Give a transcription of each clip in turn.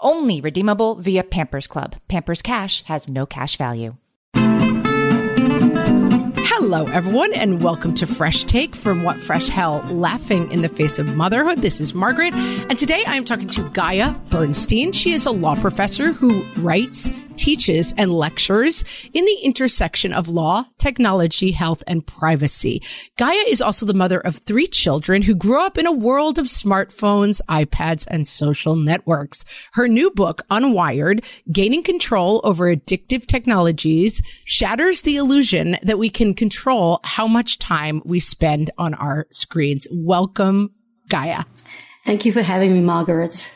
Only redeemable via Pampers Club. Pampers Cash has no cash value. Hello, everyone, and welcome to Fresh Take from What Fresh Hell Laughing in the Face of Motherhood. This is Margaret, and today I am talking to Gaia Bernstein. She is a law professor who writes, teaches, and lectures in the intersection of law, technology, health, and privacy. Gaia is also the mother of three children who grew up in a world of smartphones, iPads, and social networks. Her new book, Unwired, Gaining Control Over Addictive Technologies, shatters the illusion that we can control how much time we spend on our screens. Welcome, Gaia. Thank you for having me, Margaret.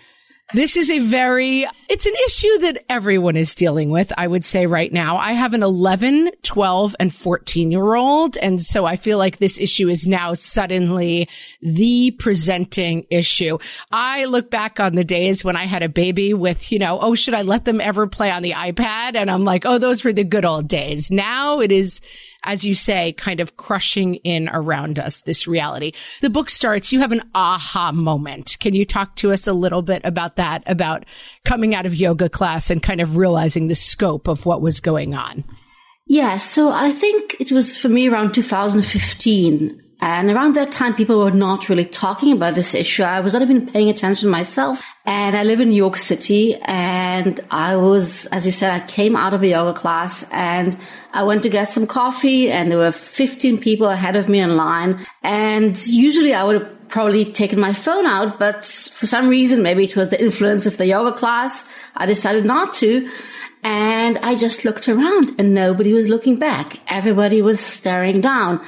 This is a very, it's an issue that everyone is dealing with, I would say right now. I have an 11, 12, and 14 year old. And so I feel like this issue is now suddenly the presenting issue. I look back on the days when I had a baby with, you know, oh, should I let them ever play on the iPad? And I'm like, oh, those were the good old days. Now it is, as you say, kind of crushing in around us, this reality. The book starts, you have an aha moment. Can you talk to us a little bit about that, about coming out of yoga class and kind of realizing the scope of what was going on? Yeah, so I think it was for me around 2015. And around that time, people were not really talking about this issue. I was not even paying attention myself. And I live in New York City. And I was, as you said, I came out of a yoga class and I went to get some coffee and there were 15 people ahead of me in line. And usually I would have probably taken my phone out, but for some reason, maybe it was the influence of the yoga class, I decided not to. And I just looked around and nobody was looking back. Everybody was staring down.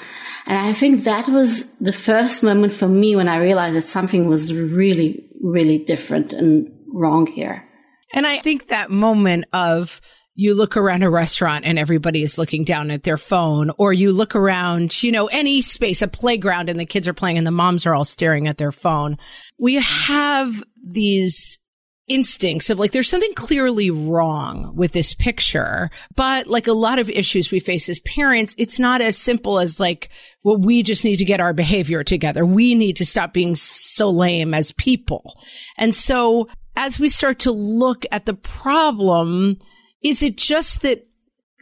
And I think that was the first moment for me when I realized that something was really, really different and wrong here. And I think that moment of you look around a restaurant and everybody is looking down at their phone, or you look around, you know, any space, a playground, and the kids are playing and the moms are all staring at their phone. We have these instincts of like there's something clearly wrong with this picture but like a lot of issues we face as parents it's not as simple as like well we just need to get our behavior together. We need to stop being so lame as people. And so as we start to look at the problem is it just that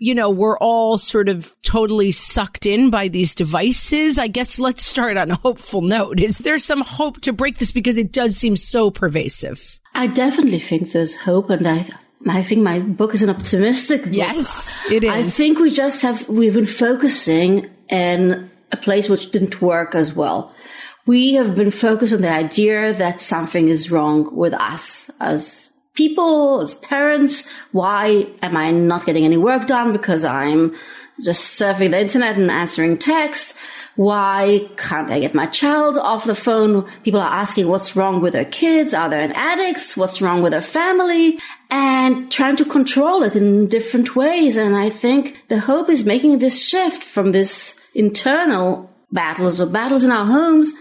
you know, we're all sort of totally sucked in by these devices. I guess let's start on a hopeful note. Is there some hope to break this because it does seem so pervasive? I definitely think there's hope, and I I think my book is an optimistic book. Yes, it is. I think we just have we've been focusing in a place which didn't work as well. We have been focused on the idea that something is wrong with us as people, as parents. Why am I not getting any work done? Because I'm just surfing the internet and answering texts? Why can't I get my child off the phone? People are asking what's wrong with their kids. Are they addicts? What's wrong with their family? And trying to control it in different ways. And I think the hope is making this shift from this internal battles or battles in our homes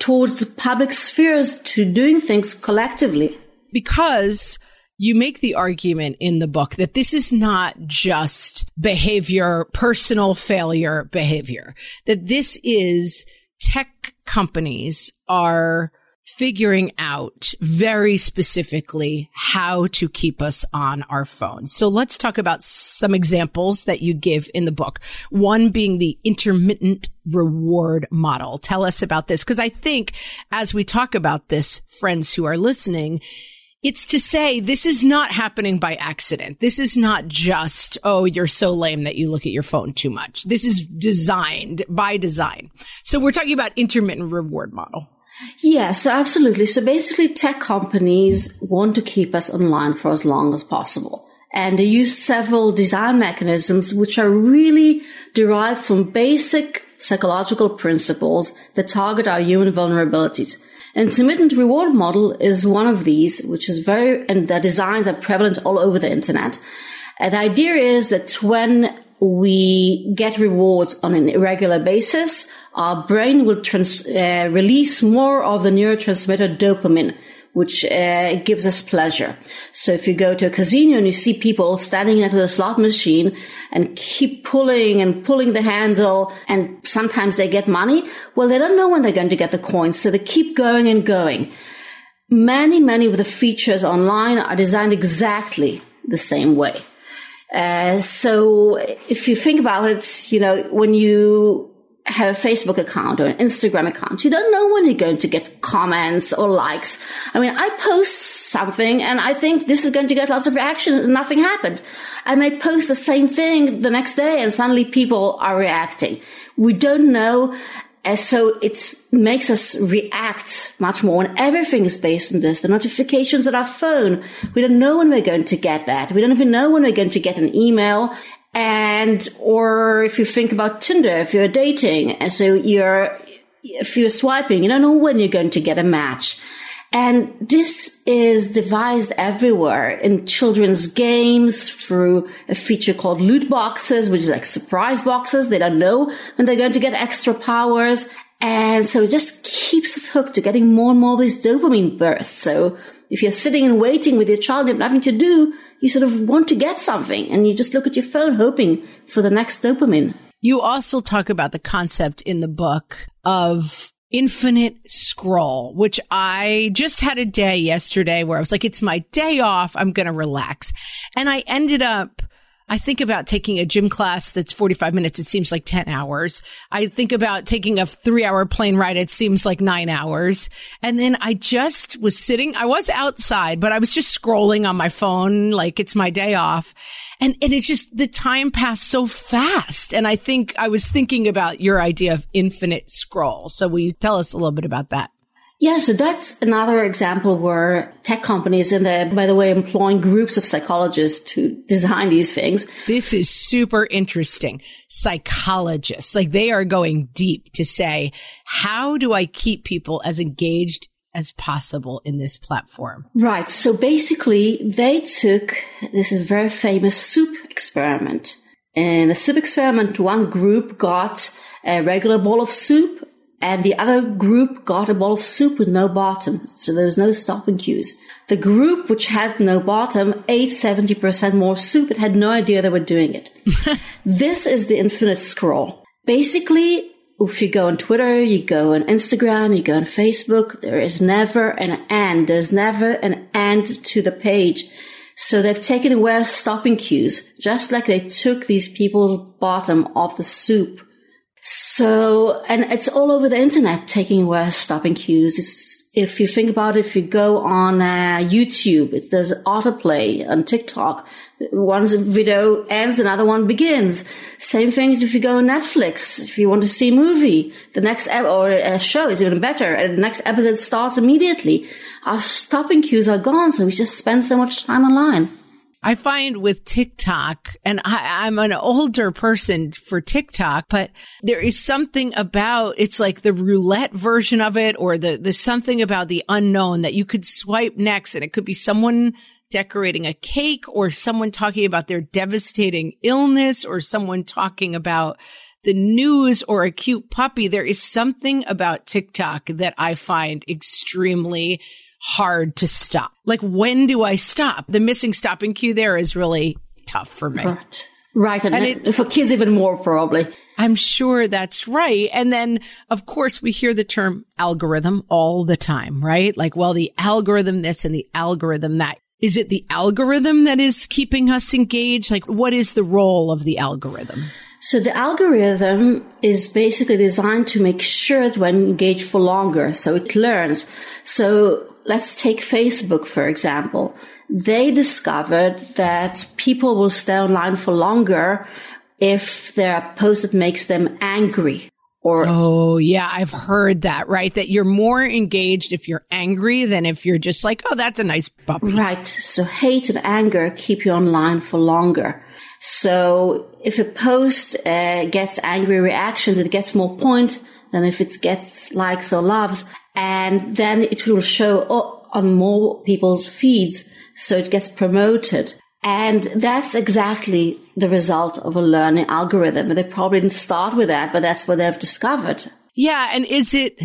towards the public spheres to doing things collectively because you make the argument in the book that this is not just behavior, personal failure behavior, that this is tech companies are figuring out very specifically how to keep us on our phones. So let's talk about some examples that you give in the book. One being the intermittent reward model. Tell us about this. Cause I think as we talk about this, friends who are listening, it's to say this is not happening by accident. This is not just, oh, you're so lame that you look at your phone too much. This is designed by design. So we're talking about intermittent reward model. Yeah, so absolutely. So basically tech companies want to keep us online for as long as possible. And they use several design mechanisms which are really derived from basic psychological principles that target our human vulnerabilities. Intermittent reward model is one of these, which is very, and the designs are prevalent all over the internet. And the idea is that when we get rewards on an irregular basis, our brain will trans- uh, release more of the neurotransmitter dopamine, which uh, gives us pleasure. So if you go to a casino and you see people standing next to the slot machine and keep pulling and pulling the handle and sometimes they get money, well, they don't know when they're going to get the coins. So they keep going and going. Many, many of the features online are designed exactly the same way. Uh, so if you think about it, you know, when you have a Facebook account or an Instagram account. You don't know when you're going to get comments or likes. I mean, I post something and I think this is going to get lots of reaction and nothing happened. I may post the same thing the next day and suddenly people are reacting. We don't know. And so it makes us react much more and everything is based on this. The notifications on our phone. We don't know when we're going to get that. We don't even know when we're going to get an email and, or if you think about Tinder, if you're dating, and so you're, if you're swiping, you don't know when you're going to get a match. And this is devised everywhere in children's games through a feature called loot boxes, which is like surprise boxes. They don't know when they're going to get extra powers. And so it just keeps us hooked to getting more and more of these dopamine bursts. So if you're sitting and waiting with your child, you have nothing to do, you sort of want to get something and you just look at your phone hoping for the next dopamine. You also talk about the concept in the book of infinite scroll, which I just had a day yesterday where I was like, it's my day off. I'm going to relax. And I ended up I think about taking a gym class that's 45 minutes. It seems like 10 hours. I think about taking a three hour plane ride. It seems like nine hours. And then I just was sitting, I was outside, but I was just scrolling on my phone like it's my day off. And, and it just, the time passed so fast. And I think I was thinking about your idea of infinite scroll. So will you tell us a little bit about that? Yeah, so that's another example where tech companies, and the, by the way, employing groups of psychologists to design these things. This is super interesting. Psychologists, like they are going deep to say, how do I keep people as engaged as possible in this platform? Right. So basically, they took this is a very famous soup experiment. In the soup experiment, one group got a regular bowl of soup and the other group got a bowl of soup with no bottom, so there was no stopping cues. The group which had no bottom ate 70% more soup and had no idea they were doing it. this is the infinite scroll. Basically, if you go on Twitter, you go on Instagram, you go on Facebook, there is never an end. There's never an end to the page. So they've taken away stopping cues, just like they took these people's bottom off the soup so, and it's all over the internet, taking away stopping cues. It's, if you think about it, if you go on uh, YouTube, it, there's autoplay on TikTok. One video ends, another one begins. Same thing as if you go on Netflix. If you want to see a movie, the next ep- or a show is even better, and the next episode starts immediately. Our stopping cues are gone, so we just spend so much time online. I find with TikTok, and I, am an older person for TikTok, but there is something about it's like the roulette version of it, or the there's something about the unknown that you could swipe next, and it could be someone decorating a cake, or someone talking about their devastating illness, or someone talking about the news or a cute puppy. There is something about TikTok that I find extremely hard to stop. Like, when do I stop? The missing stopping cue there is really tough for me. Right. Right. And, and it, for kids, even more probably. I'm sure that's right. And then, of course, we hear the term algorithm all the time, right? Like, well, the algorithm this and the algorithm that. Is it the algorithm that is keeping us engaged? Like, what is the role of the algorithm? So the algorithm is basically designed to make sure that we're engaged for longer, so it learns. So let's take Facebook, for example. They discovered that people will stay online for longer if there are posts that makes them angry. Or, oh yeah, I've heard that, right? That you're more engaged if you're angry than if you're just like, oh, that's a nice puppy. Right. So hate and anger keep you online for longer. So if a post uh, gets angry reactions, it gets more point than if it gets likes or loves. And then it will show on more people's feeds. So it gets promoted. And that's exactly the result of a learning algorithm. They probably didn't start with that, but that's what they've discovered. Yeah. And is it,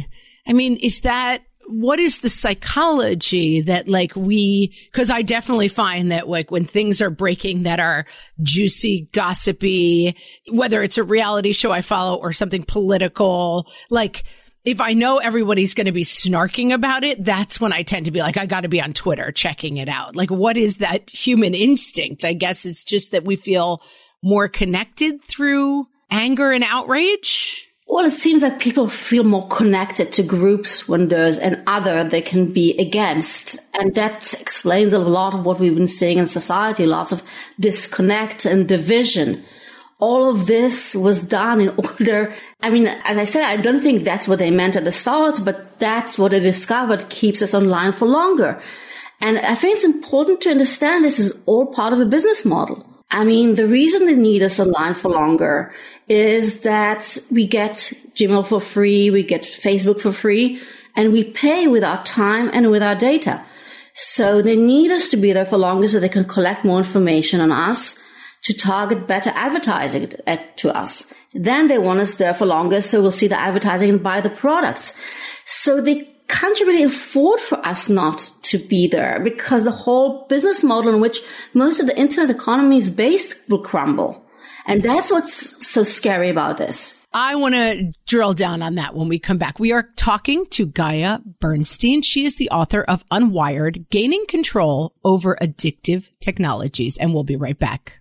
I mean, is that, what is the psychology that like we, cause I definitely find that like when things are breaking that are juicy, gossipy, whether it's a reality show I follow or something political, like if I know everybody's going to be snarking about it, that's when I tend to be like, I got to be on Twitter checking it out. Like, what is that human instinct? I guess it's just that we feel more connected through anger and outrage. Well, it seems that people feel more connected to groups when there's an other they can be against. And that explains a lot of what we've been seeing in society, lots of disconnect and division all of this was done in order. I mean, as I said, I don't think that's what they meant at the start, but that's what they discovered keeps us online for longer. And I think it's important to understand this is all part of a business model. I mean, the reason they need us online for longer is that we get Gmail for free, we get Facebook for free, and we pay with our time and with our data. So they need us to be there for longer so they can collect more information on us to target better advertising to us. Then they want us there for longer, so we'll see the advertising and buy the products. So they can't really afford for us not to be there because the whole business model in which most of the internet economy is based will crumble. And that's what's so scary about this. I want to drill down on that when we come back. We are talking to Gaia Bernstein. She is the author of Unwired, Gaining Control Over Addictive Technologies. And we'll be right back.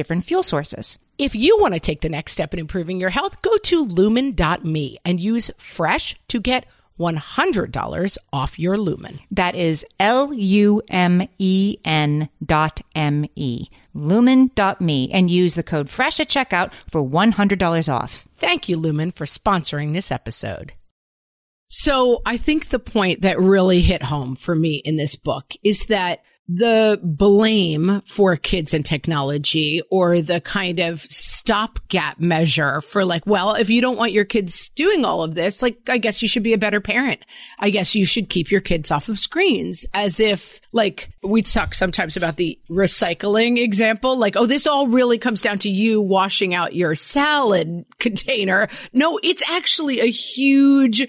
different fuel sources. If you want to take the next step in improving your health, go to lumen.me and use fresh to get $100 off your lumen. That is L U M E N dot M E. Lumen.me and use the code FRESH at checkout for $100 off. Thank you, Lumen, for sponsoring this episode. So I think the point that really hit home for me in this book is that the blame for kids and technology or the kind of stopgap measure for like, well, if you don't want your kids doing all of this, like, I guess you should be a better parent. I guess you should keep your kids off of screens as if like we talk sometimes about the recycling example. Like, oh, this all really comes down to you washing out your salad container. No, it's actually a huge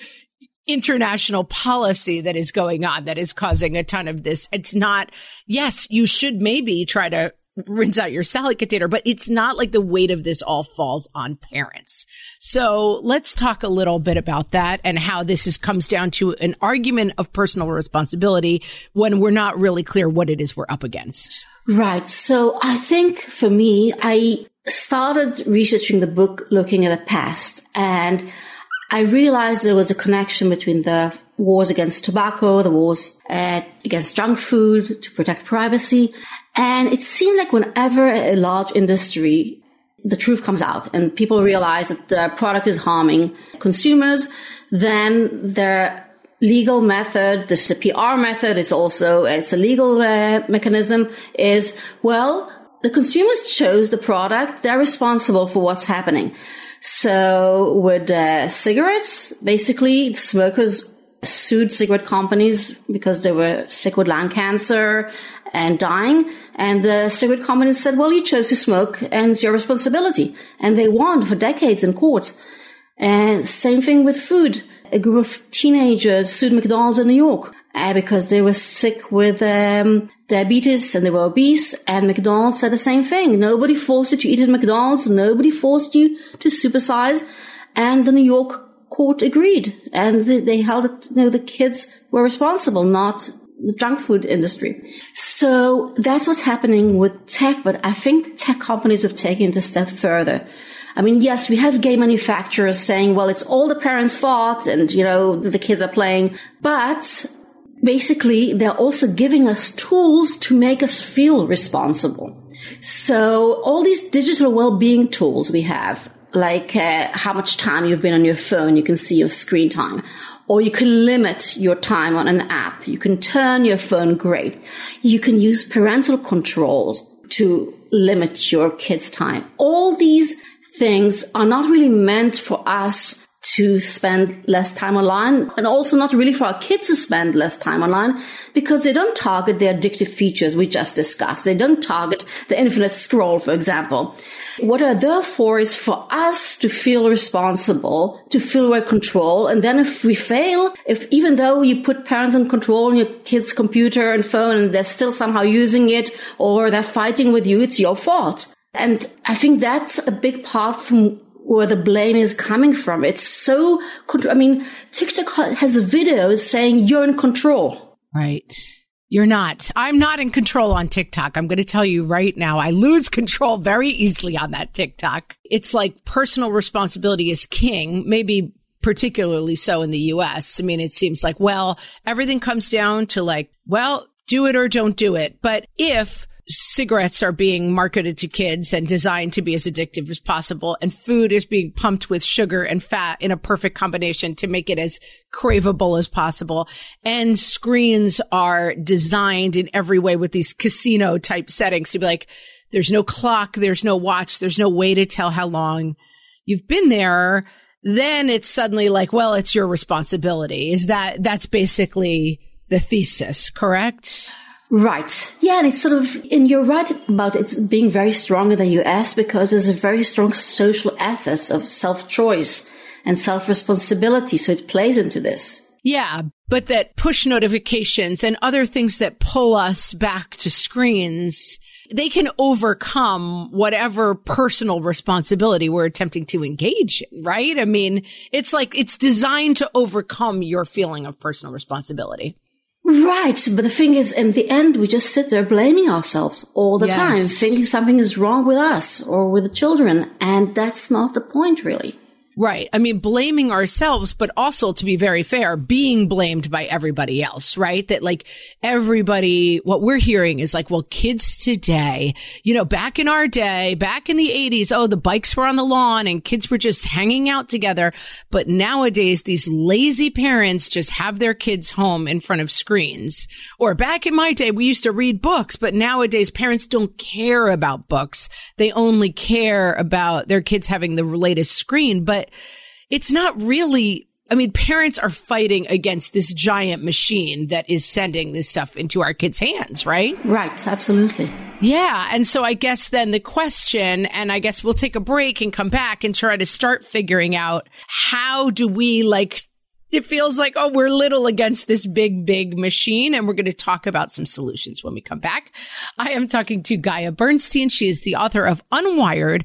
international policy that is going on that is causing a ton of this. It's not, yes, you should maybe try to rinse out your salad container, but it's not like the weight of this all falls on parents. So let's talk a little bit about that and how this is comes down to an argument of personal responsibility when we're not really clear what it is we're up against. Right. So I think for me, I started researching the book looking at the past and I realized there was a connection between the wars against tobacco, the wars uh, against junk food to protect privacy. And it seemed like whenever a large industry, the truth comes out and people realize that the product is harming consumers, then their legal method, a PR method, it's also, it's a legal uh, mechanism is, well, the consumers chose the product, they're responsible for what's happening. So with uh, cigarettes, basically smokers sued cigarette companies because they were sick with lung cancer and dying. And the cigarette companies said, well, you chose to smoke and it's your responsibility. And they won for decades in court. And same thing with food. A group of teenagers sued McDonald's in New York uh, because they were sick with um, diabetes and they were obese. And McDonald's said the same thing. Nobody forced you to eat at McDonald's. Nobody forced you to supersize. And the New York court agreed, and they, they held it. You know, the kids were responsible, not the junk food industry. So that's what's happening with tech. But I think tech companies have taken it a step further. I mean, yes, we have game manufacturers saying, well, it's all the parents' fault and, you know, the kids are playing. But basically they're also giving us tools to make us feel responsible. So all these digital well-being tools we have, like uh, how much time you've been on your phone, you can see your screen time, or you can limit your time on an app. You can turn your phone gray. You can use parental controls to limit your kids' time. All these things are not really meant for us to spend less time online and also not really for our kids to spend less time online because they don't target the addictive features we just discussed. They don't target the infinite scroll, for example. What are there for is for us to feel responsible, to feel we're control. And then if we fail, if even though you put parents in control on your kid's computer and phone and they're still somehow using it or they're fighting with you, it's your fault. And I think that's a big part from where the blame is coming from. It's so, I mean, TikTok has videos saying you're in control. Right. You're not. I'm not in control on TikTok. I'm going to tell you right now. I lose control very easily on that TikTok. It's like personal responsibility is king, maybe particularly so in the US. I mean, it seems like, well, everything comes down to like, well, do it or don't do it. But if cigarettes are being marketed to kids and designed to be as addictive as possible. And food is being pumped with sugar and fat in a perfect combination to make it as craveable as possible. And screens are designed in every way with these casino type settings to be like, there's no clock, there's no watch, there's no way to tell how long you've been there. Then it's suddenly like, well, it's your responsibility. Is that, that's basically the thesis, correct? Right. Yeah, and it's sort of, and you're right about it being very strong in the US because there's a very strong social ethos of self-choice and self-responsibility. So it plays into this. Yeah, but that push notifications and other things that pull us back to screens, they can overcome whatever personal responsibility we're attempting to engage in, right? I mean, it's like it's designed to overcome your feeling of personal responsibility. Right. But the thing is, in the end, we just sit there blaming ourselves all the yes. time, thinking something is wrong with us or with the children. And that's not the point, really. Right. I mean, blaming ourselves, but also to be very fair, being blamed by everybody else, right? That like everybody, what we're hearing is like, well, kids today, you know, back in our day, back in the 80s, oh, the bikes were on the lawn and kids were just hanging out together. But nowadays, these lazy parents just have their kids home in front of screens. Or back in my day, we used to read books, but nowadays parents don't care about books. They only care about their kids having the latest screen. But it's not really I mean, parents are fighting against this giant machine that is sending this stuff into our kids' hands, right? Right, absolutely. Yeah. And so I guess then the question, and I guess we'll take a break and come back and try to start figuring out how do we like, it feels like, oh, we're little against this big, big machine. And we're going to talk about some solutions when we come back. I am talking to Gaia Bernstein. She is the author of Unwired,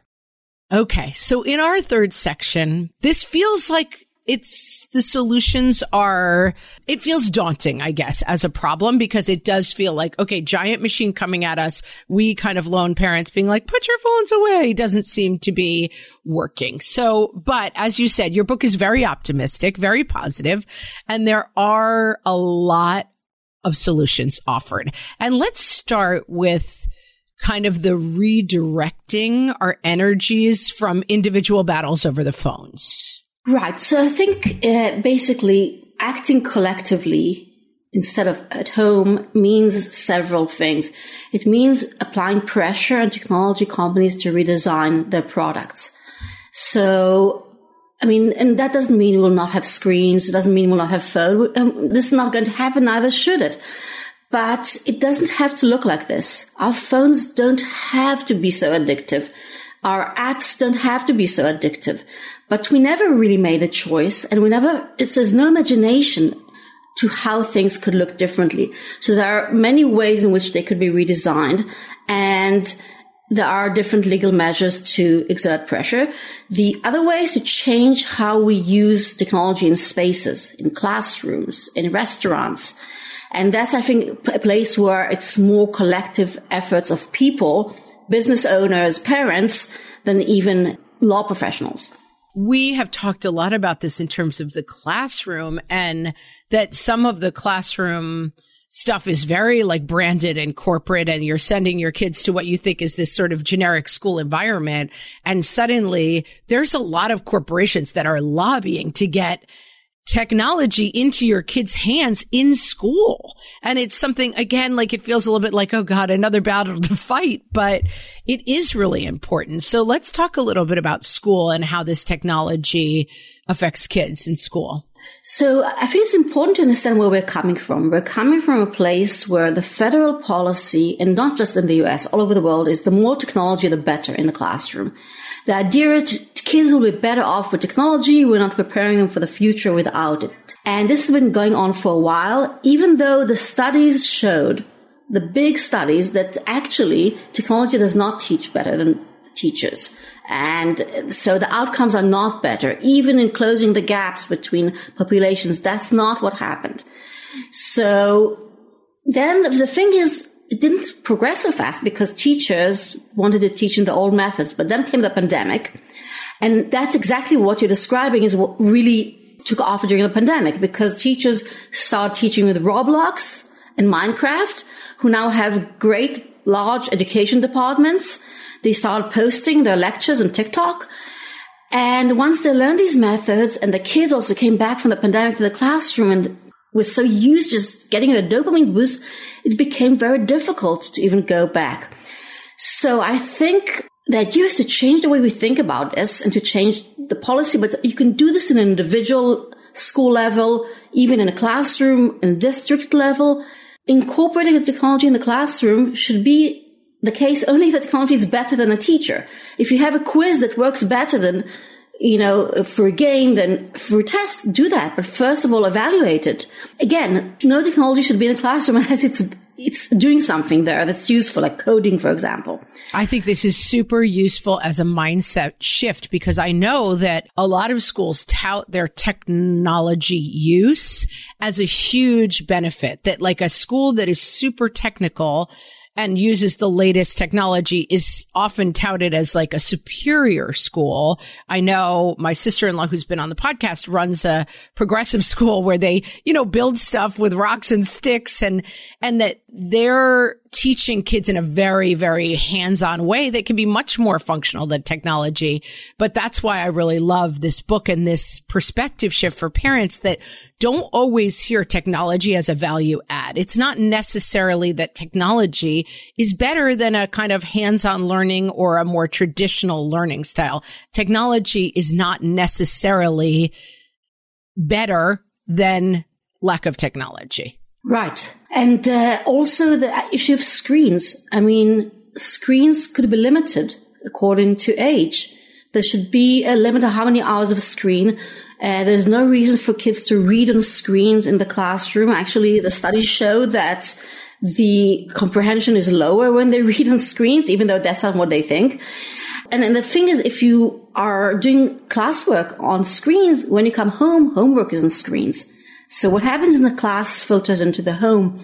Okay. So in our third section, this feels like it's the solutions are, it feels daunting, I guess, as a problem because it does feel like, okay, giant machine coming at us. We kind of lone parents being like, put your phones away doesn't seem to be working. So, but as you said, your book is very optimistic, very positive, and there are a lot of solutions offered. And let's start with kind of the redirecting our energies from individual battles over the phones? Right. So I think uh, basically acting collectively instead of at home means several things. It means applying pressure on technology companies to redesign their products. So I mean, and that doesn't mean we'll not have screens. It doesn't mean we'll not have phone. Um, this is not going to happen. Neither should it. But it doesn't have to look like this. Our phones don't have to be so addictive. Our apps don't have to be so addictive. But we never really made a choice and we never, it's, there's no imagination to how things could look differently. So there are many ways in which they could be redesigned. And there are different legal measures to exert pressure. The other way is to change how we use technology in spaces, in classrooms, in restaurants. And that's, I think, a place where it's more collective efforts of people, business owners, parents, than even law professionals. We have talked a lot about this in terms of the classroom and that some of the classroom stuff is very like branded and corporate and you're sending your kids to what you think is this sort of generic school environment. And suddenly there's a lot of corporations that are lobbying to get technology into your kids' hands in school. And it's something, again, like it feels a little bit like, oh God, another battle to fight, but it is really important. So let's talk a little bit about school and how this technology affects kids in school. So I think it's important to understand where we're coming from. We're coming from a place where the federal policy, and not just in the US, all over the world, is the more technology, the better in the classroom. The idea is kids will be better off with technology. We're not preparing them for the future without it. And this has been going on for a while, even though the studies showed, the big studies, that actually technology does not teach better than teachers. And so the outcomes are not better. Even in closing the gaps between populations, that's not what happened. So then the thing is, it didn't progress so fast because teachers wanted to teach in the old methods, but then came the pandemic. And that's exactly what you're describing is what really took off during the pandemic because teachers started teaching with Roblox and Minecraft, who now have great large education departments they started posting their lectures on TikTok. And once they learned these methods and the kids also came back from the pandemic to the classroom and was so used just getting the dopamine boost, it became very difficult to even go back. So I think the idea is to change the way we think about this and to change the policy, but you can do this in an individual school level, even in a classroom, in district level. Incorporating the technology in the classroom should be the case only if the technology is better than a teacher. If you have a quiz that works better than, you know, for a game than for a test, do that. But first of all, evaluate it. Again, no technology should be in the classroom unless it's it's doing something there that's useful, like coding, for example. I think this is super useful as a mindset shift because I know that a lot of schools tout their technology use as a huge benefit that like a school that is super technical and uses the latest technology is often touted as like a superior school. I know my sister-in-law who's been on the podcast runs a progressive school where they, you know, build stuff with rocks and sticks and, and that they're teaching kids in a very, very hands-on way that can be much more functional than technology. But that's why I really love this book and this perspective shift for parents that don't always hear technology as a value add. It's not necessarily that technology is better than a kind of hands-on learning or a more traditional learning style. Technology is not necessarily better than lack of technology. Right. And uh, also the issue of screens. I mean, screens could be limited according to age. There should be a limit of how many hours of screen. Uh, there's no reason for kids to read on screens in the classroom. Actually, the studies show that the comprehension is lower when they read on screens, even though that's not what they think. And, and the thing is, if you are doing classwork on screens, when you come home, homework is on screens. So what happens in the class filters into the home.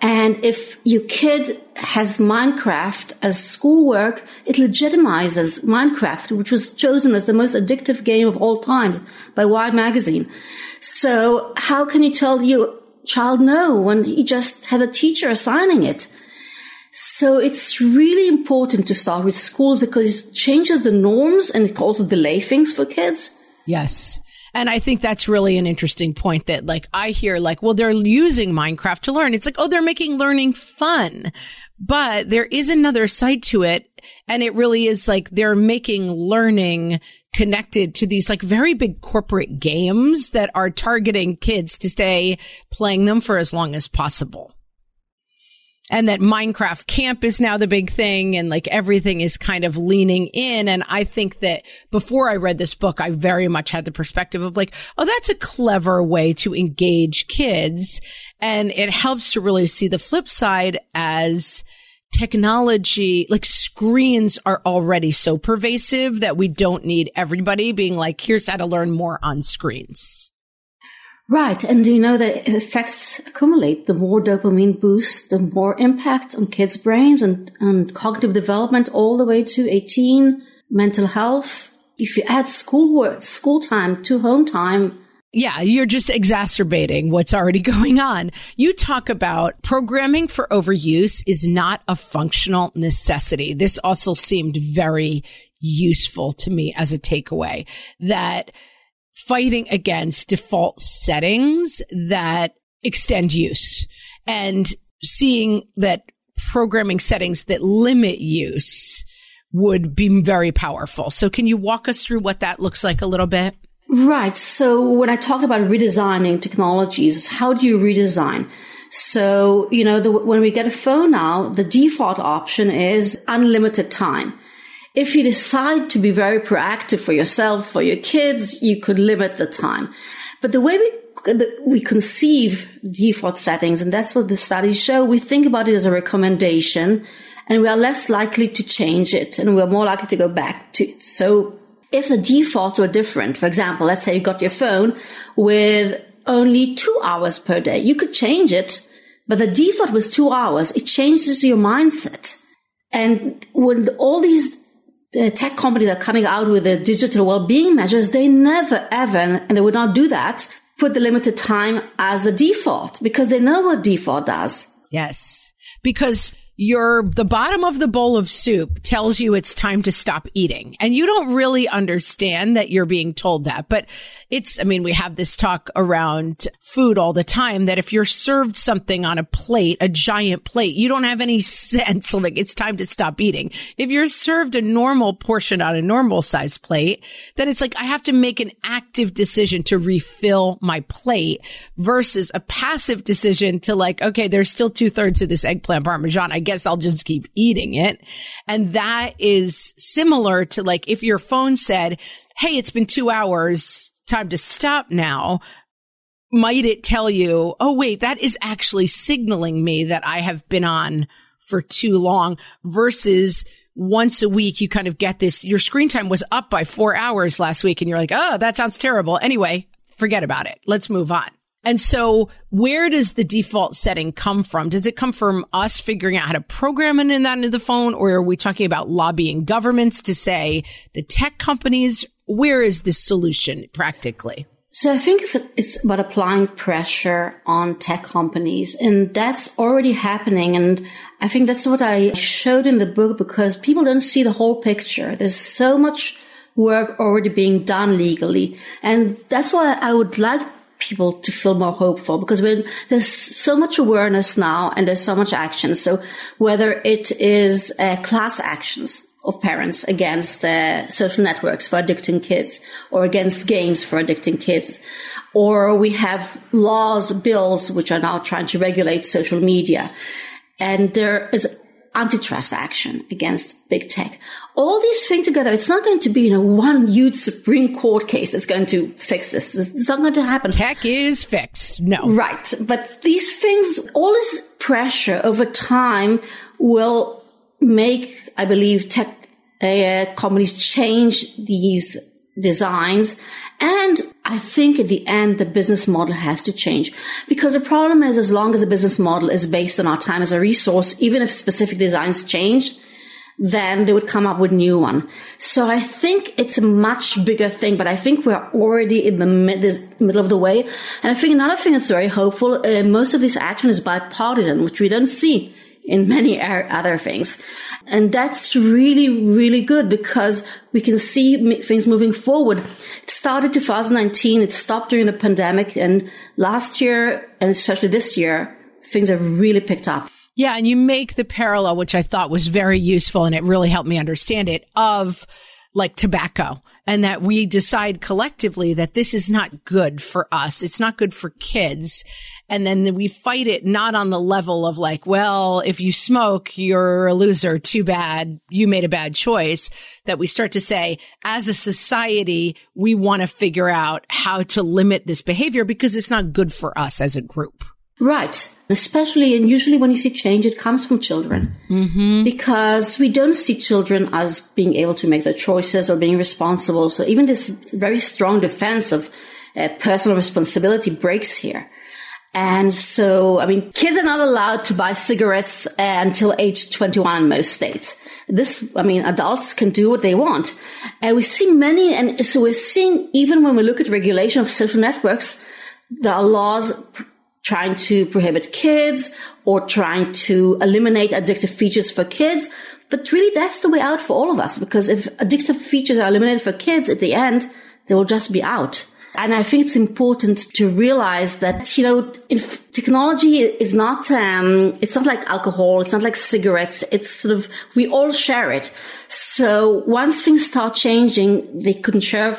And if your kid has Minecraft as schoolwork, it legitimizes Minecraft, which was chosen as the most addictive game of all times by Wired magazine. So how can you tell your child no when he just had a teacher assigning it? So it's really important to start with schools because it changes the norms and it also delay things for kids. Yes. And I think that's really an interesting point that like I hear like, well, they're using Minecraft to learn. It's like, oh, they're making learning fun. But there is another side to it. And it really is like they're making learning connected to these like very big corporate games that are targeting kids to stay playing them for as long as possible and that Minecraft camp is now the big thing and like everything is kind of leaning in. And I think that before I read this book, I very much had the perspective of like, oh, that's a clever way to engage kids. And it helps to really see the flip side as technology, like screens are already so pervasive that we don't need everybody being like, here's how to learn more on screens. Right. And you know, the effects accumulate. The more dopamine boost, the more impact on kids' brains and, and cognitive development all the way to 18, mental health. If you add schoolwork, school time to home time, yeah, you're just exacerbating what's already going on. You talk about programming for overuse is not a functional necessity. This also seemed very useful to me as a takeaway that fighting against default settings that extend use and seeing that programming settings that limit use would be very powerful. So can you walk us through what that looks like a little bit? Right. So when I talk about redesigning technologies, how do you redesign? So, you know, the, when we get a phone now, the default option is unlimited time. If you decide to be very proactive for yourself, for your kids, you could limit the time. But the way we we conceive default settings, and that's what the studies show. We think about it as a recommendation, and we are less likely to change it, and we're more likely to go back to it. So if the defaults were different, for example, let's say you got your phone with only two hours per day, you could change it, but the default was two hours. It changes your mindset. And when all these uh, tech companies are coming out with the digital well-being measures, they never ever, and they would not do that, put the limited time as the default because they know what default does. Yes. Because your the bottom of the bowl of soup tells you it's time to stop eating and you don't really understand that you're being told that but it's i mean we have this talk around food all the time that if you're served something on a plate a giant plate you don't have any sense like it's time to stop eating. If you're served a normal portion on a normal size plate then it's like i have to make an active decision to refill my plate versus a passive decision to like okay there's still two-thirds of this eggplant parmesan. I guess I'll just keep eating it. And that is similar to like if your phone said, Hey, it's been two hours, time to stop now. Might it tell you, Oh, wait, that is actually signaling me that I have been on for too long versus once a week, you kind of get this. Your screen time was up by four hours last week and you're like, Oh, that sounds terrible. Anyway, forget about it. Let's move on. And so where does the default setting come from? Does it come from us figuring out how to program it in that into the phone? Or are we talking about lobbying governments to say the tech companies? Where is the solution practically? So I think it's about applying pressure on tech companies and that's already happening. And I think that's what I showed in the book because people don't see the whole picture. There's so much work already being done legally. And that's why I would like people to feel more hopeful because when there's so much awareness now and there's so much action. So whether it is uh, class actions of parents against uh, social networks for addicting kids or against games for addicting kids, or we have laws, bills, which are now trying to regulate social media. And there is antitrust action against big tech. All these things together, it's not going to be in a one huge Supreme Court case that's going to fix this. It's not going to happen. Tech is fixed. No. Right. But these things, all this pressure over time will make, I believe, tech uh, companies change these designs. And I think at the end, the business model has to change because the problem is as long as the business model is based on our time as a resource, even if specific designs change, then they would come up with new one. So I think it's a much bigger thing, but I think we're already in the mid- middle of the way. And I think another thing that's very hopeful, uh, most of this action is bipartisan, which we don't see in many other things. And that's really, really good because we can see things moving forward. It started 2019. It stopped during the pandemic. And last year, and especially this year, things have really picked up. Yeah. And you make the parallel, which I thought was very useful and it really helped me understand it of like tobacco and that we decide collectively that this is not good for us. It's not good for kids. And then we fight it not on the level of like, well, if you smoke, you're a loser. Too bad. You made a bad choice. That we start to say, as a society, we want to figure out how to limit this behavior because it's not good for us as a group. Right. Especially and usually when you see change, it comes from children. Mm-hmm. Because we don't see children as being able to make their choices or being responsible. So even this very strong defense of uh, personal responsibility breaks here. And so, I mean, kids are not allowed to buy cigarettes uh, until age 21 in most states. This, I mean, adults can do what they want. And we see many, and so we're seeing, even when we look at regulation of social networks, there are laws trying to prohibit kids or trying to eliminate addictive features for kids. But really, that's the way out for all of us, because if addictive features are eliminated for kids at the end, they will just be out. And I think it's important to realize that, you know, technology is not, um, it's not like alcohol. It's not like cigarettes. It's sort of, we all share it. So once things start changing, they can share,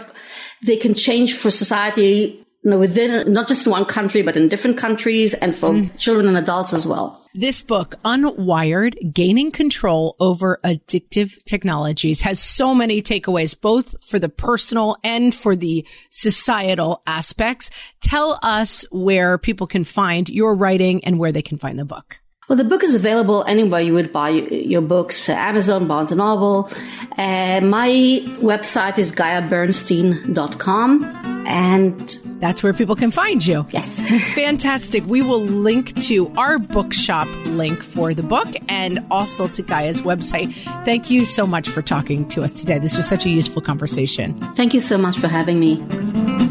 they can change for society you know, within not just one country, but in different countries and for mm. children and adults as well. This book, Unwired, Gaining Control Over Addictive Technologies, has so many takeaways, both for the personal and for the societal aspects. Tell us where people can find your writing and where they can find the book. Well, the book is available anywhere you would buy your books, uh, Amazon, Barnes & Noble. Uh, my website is GaiaBernstein.com and that's where people can find you. Yes. Fantastic. We will link to our bookshop link for the book and also to Gaia's website. Thank you so much for talking to us today. This was such a useful conversation. Thank you so much for having me.